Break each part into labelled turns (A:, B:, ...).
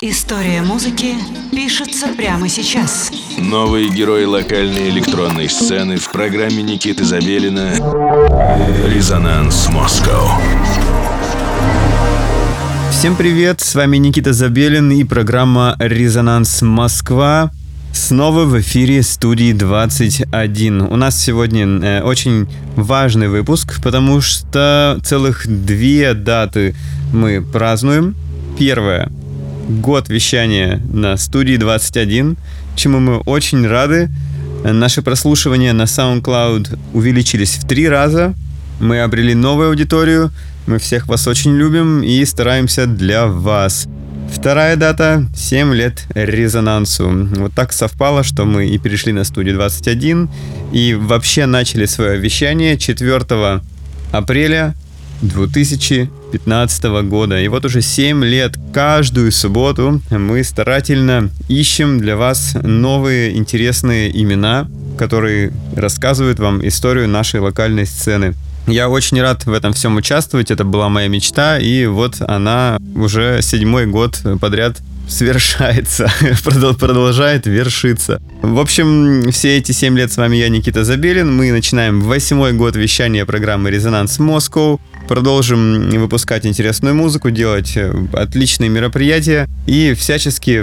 A: История музыки пишется прямо сейчас.
B: Новые герои локальной электронной сцены в программе Никиты Забелина «Резонанс Москва».
C: Всем привет, с вами Никита Забелин и программа «Резонанс Москва». Снова в эфире студии 21. У нас сегодня э, очень важный выпуск, потому что целых две даты мы празднуем. Первая год вещания на студии 21, чему мы очень рады. Наши прослушивания на SoundCloud увеличились в три раза. Мы обрели новую аудиторию. Мы всех вас очень любим и стараемся для вас. Вторая дата — 7 лет резонансу. Вот так совпало, что мы и перешли на студию 21, и вообще начали свое вещание 4 апреля 2015 года. И вот уже 7 лет каждую субботу мы старательно ищем для вас новые интересные имена, которые рассказывают вам историю нашей локальной сцены. Я очень рад в этом всем участвовать, это была моя мечта, и вот она уже седьмой год подряд свершается, продолжает вершиться. В общем, все эти 7 лет с вами я, Никита Забелин. Мы начинаем восьмой год вещания программы «Резонанс Москва». Продолжим выпускать интересную музыку, делать э, отличные мероприятия и всячески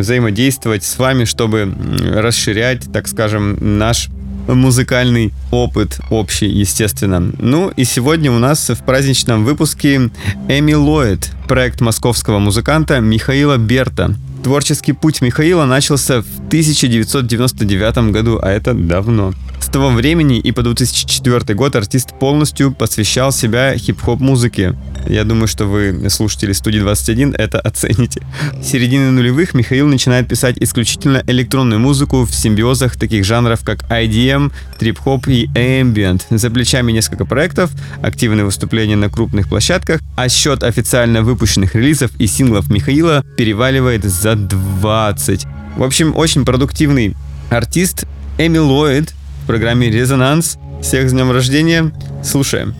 C: взаимодействовать с вами, чтобы расширять, так скажем, наш музыкальный опыт общий, естественно. Ну и сегодня у нас в праздничном выпуске Эми Ллойд, проект московского музыканта Михаила Берта. Творческий путь Михаила начался в 1999 году, а это давно. С того времени и по 2004 год артист полностью посвящал себя хип-хоп музыке. Я думаю, что вы, слушатели студии 21, это оцените. С середины нулевых Михаил начинает писать исключительно электронную музыку в симбиозах таких жанров, как IDM, трип-хоп и ambient. За плечами несколько проектов, активные выступления на крупных площадках, а счет официально выпущенных релизов и синглов Михаила переваливает за 20. В общем, очень продуктивный артист Эми Ллойд программе «Резонанс». Всех с днем рождения. Слушаем.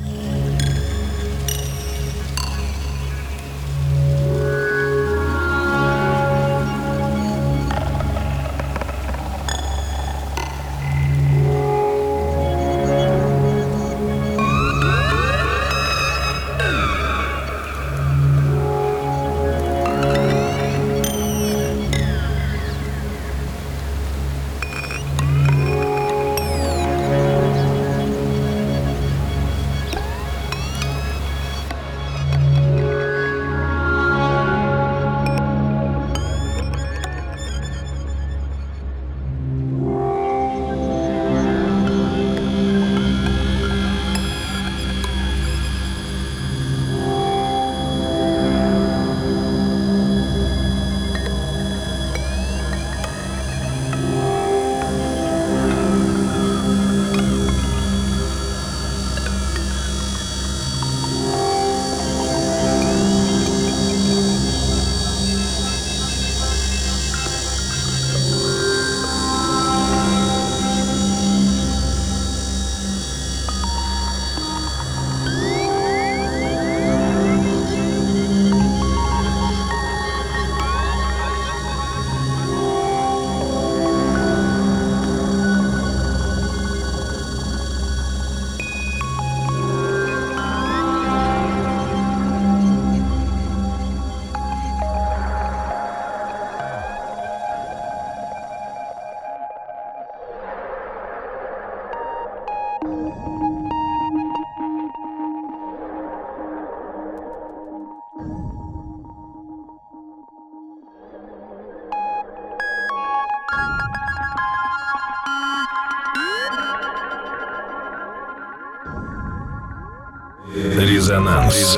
B: Резонанс.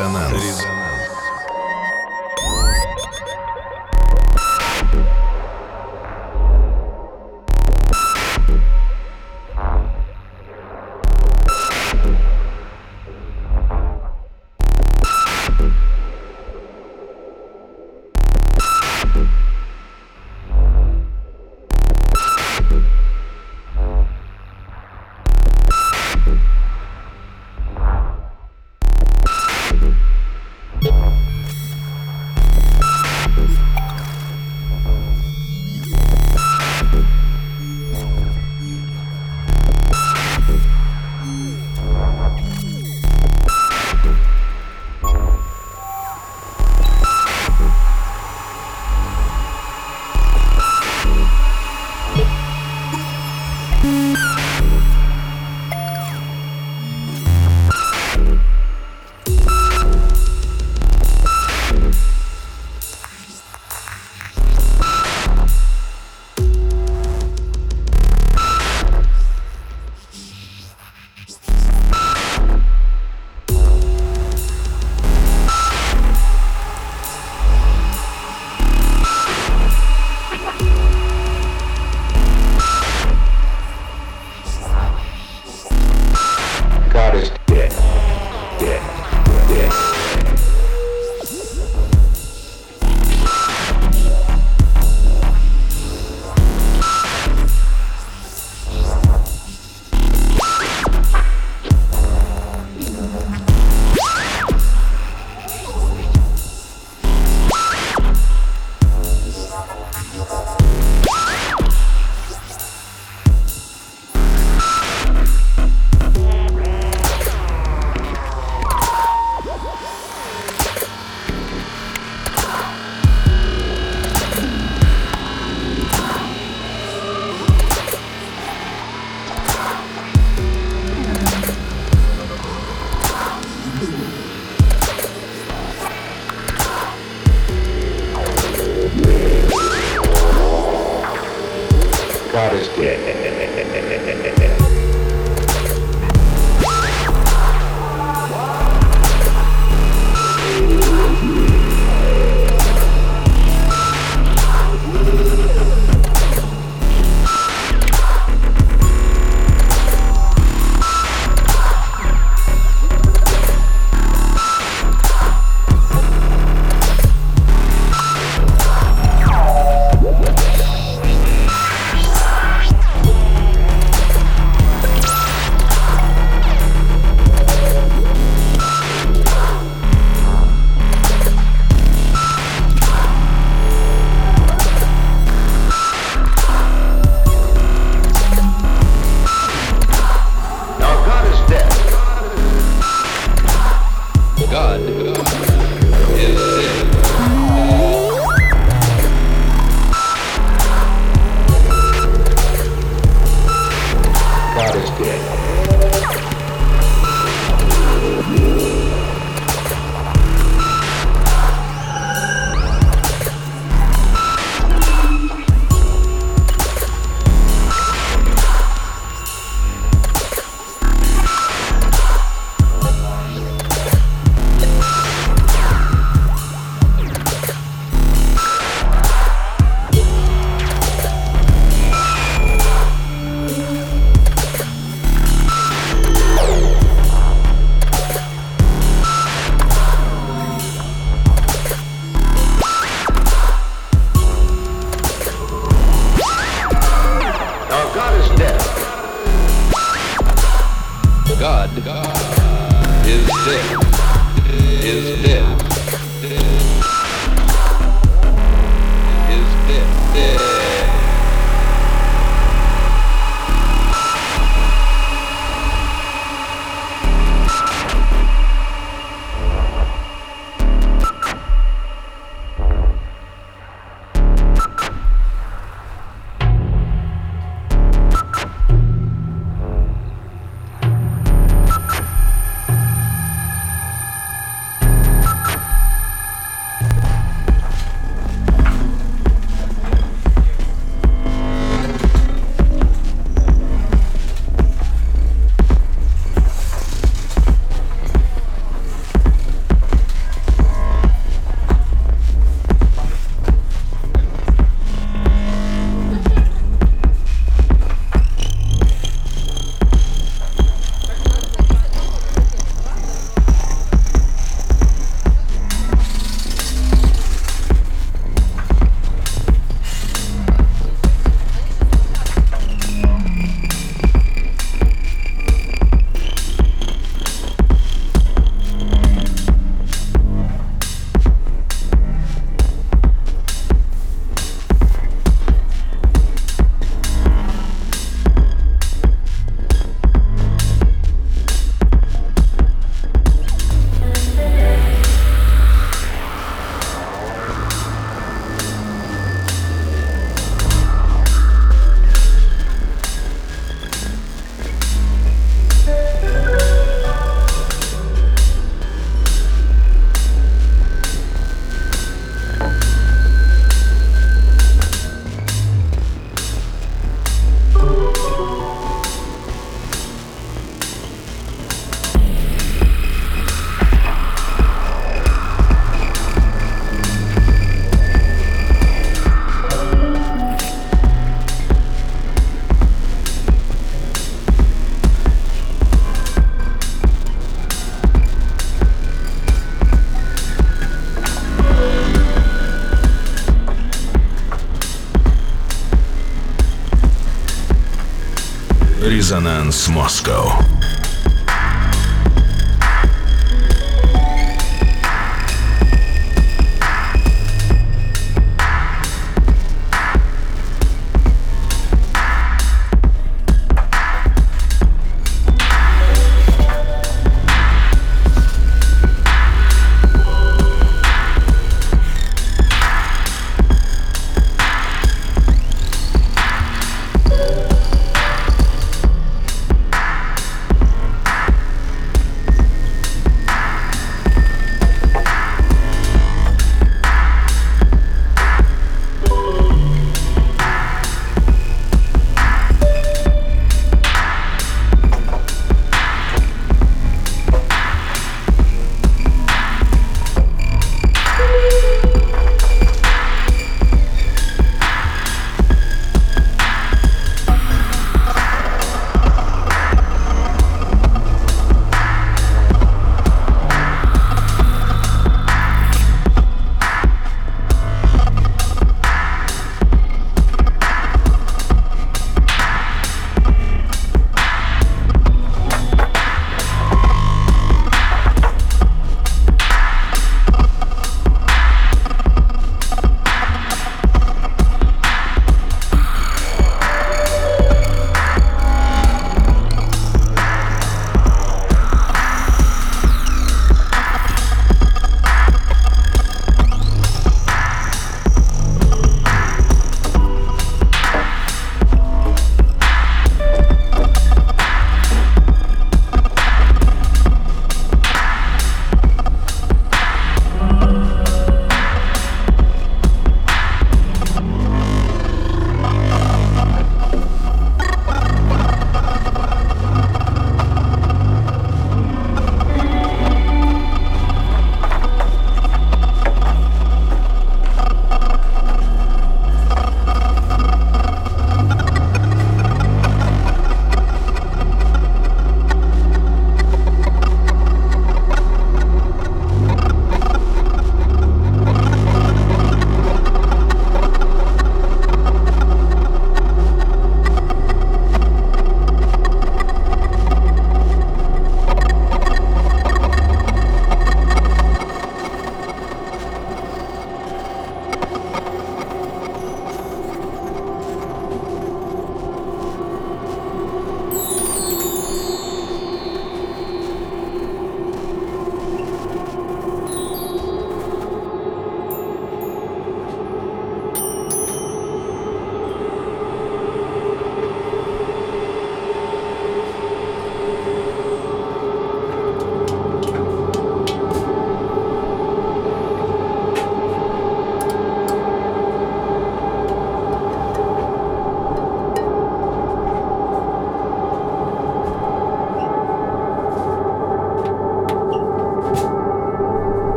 B: Резонанс Москва.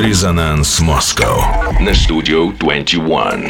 B: Резонанс Москва на студию 21.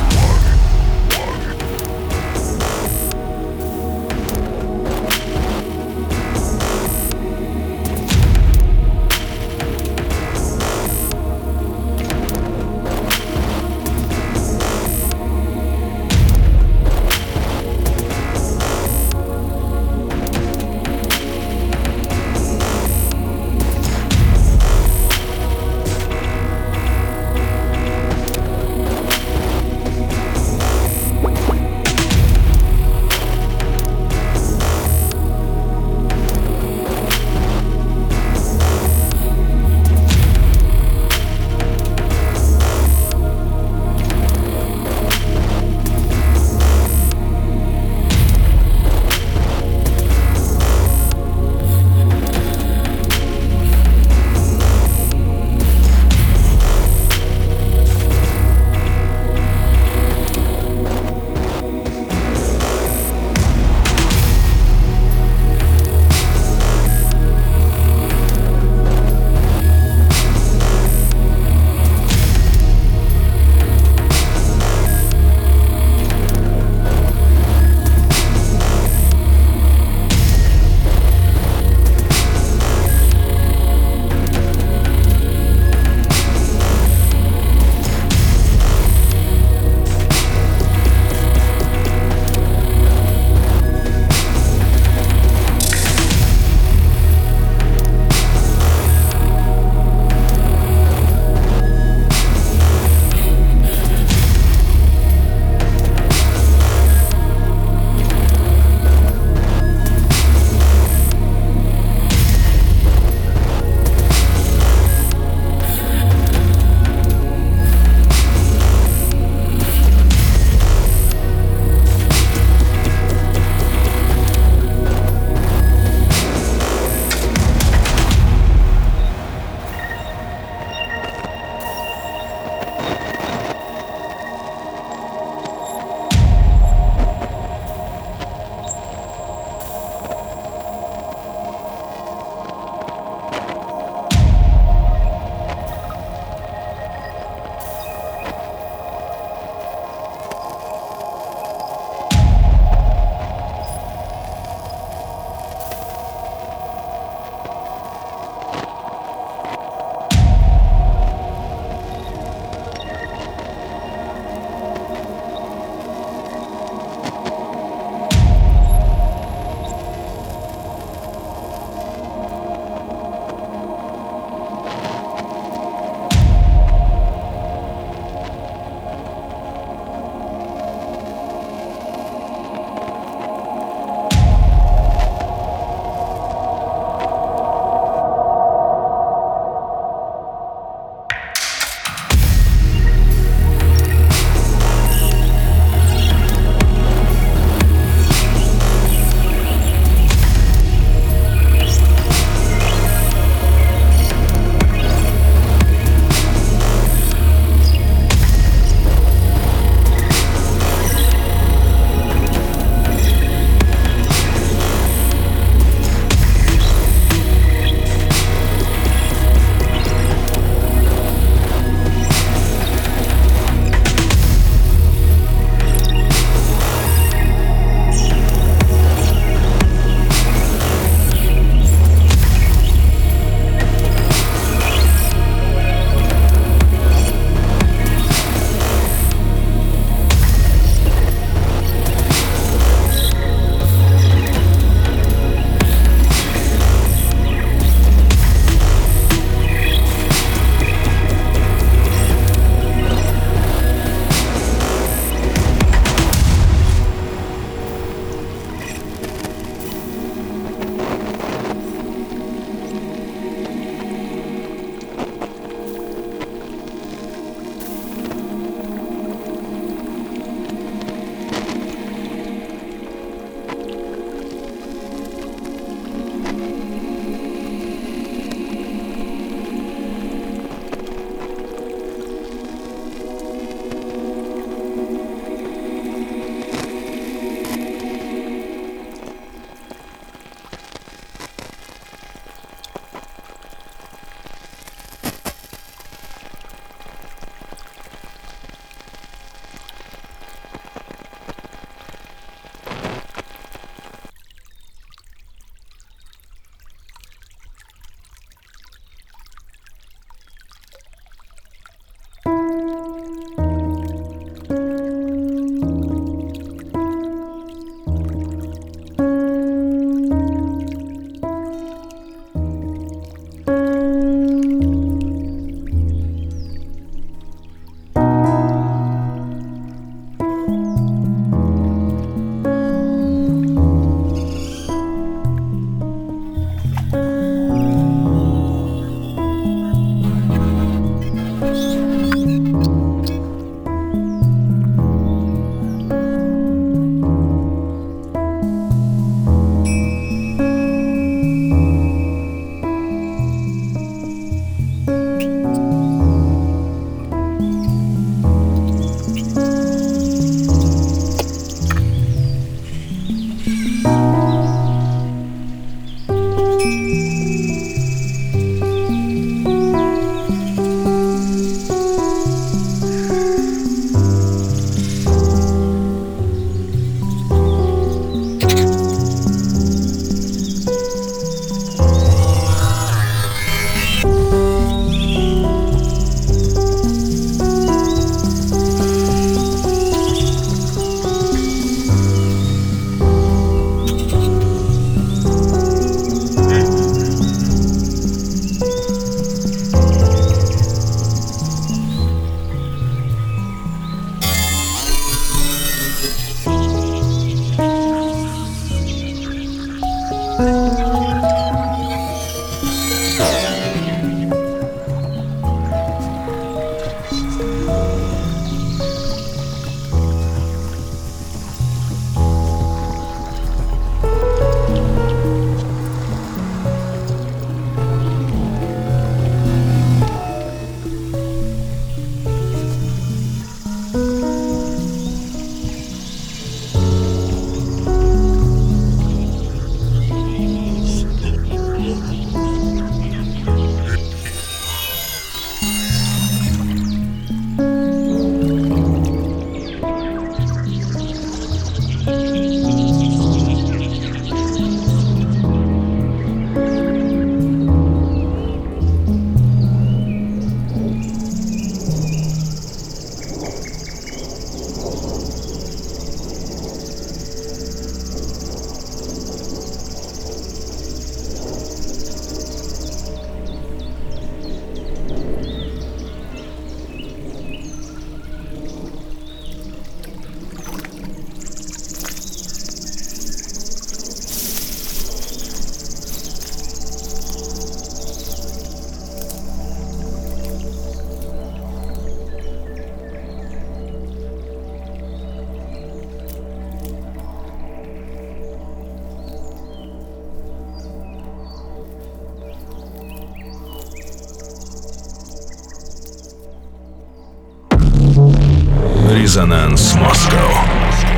B: Резонанс Москва.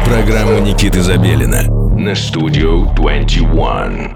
B: Программа Никиты Забелина на Студио 21.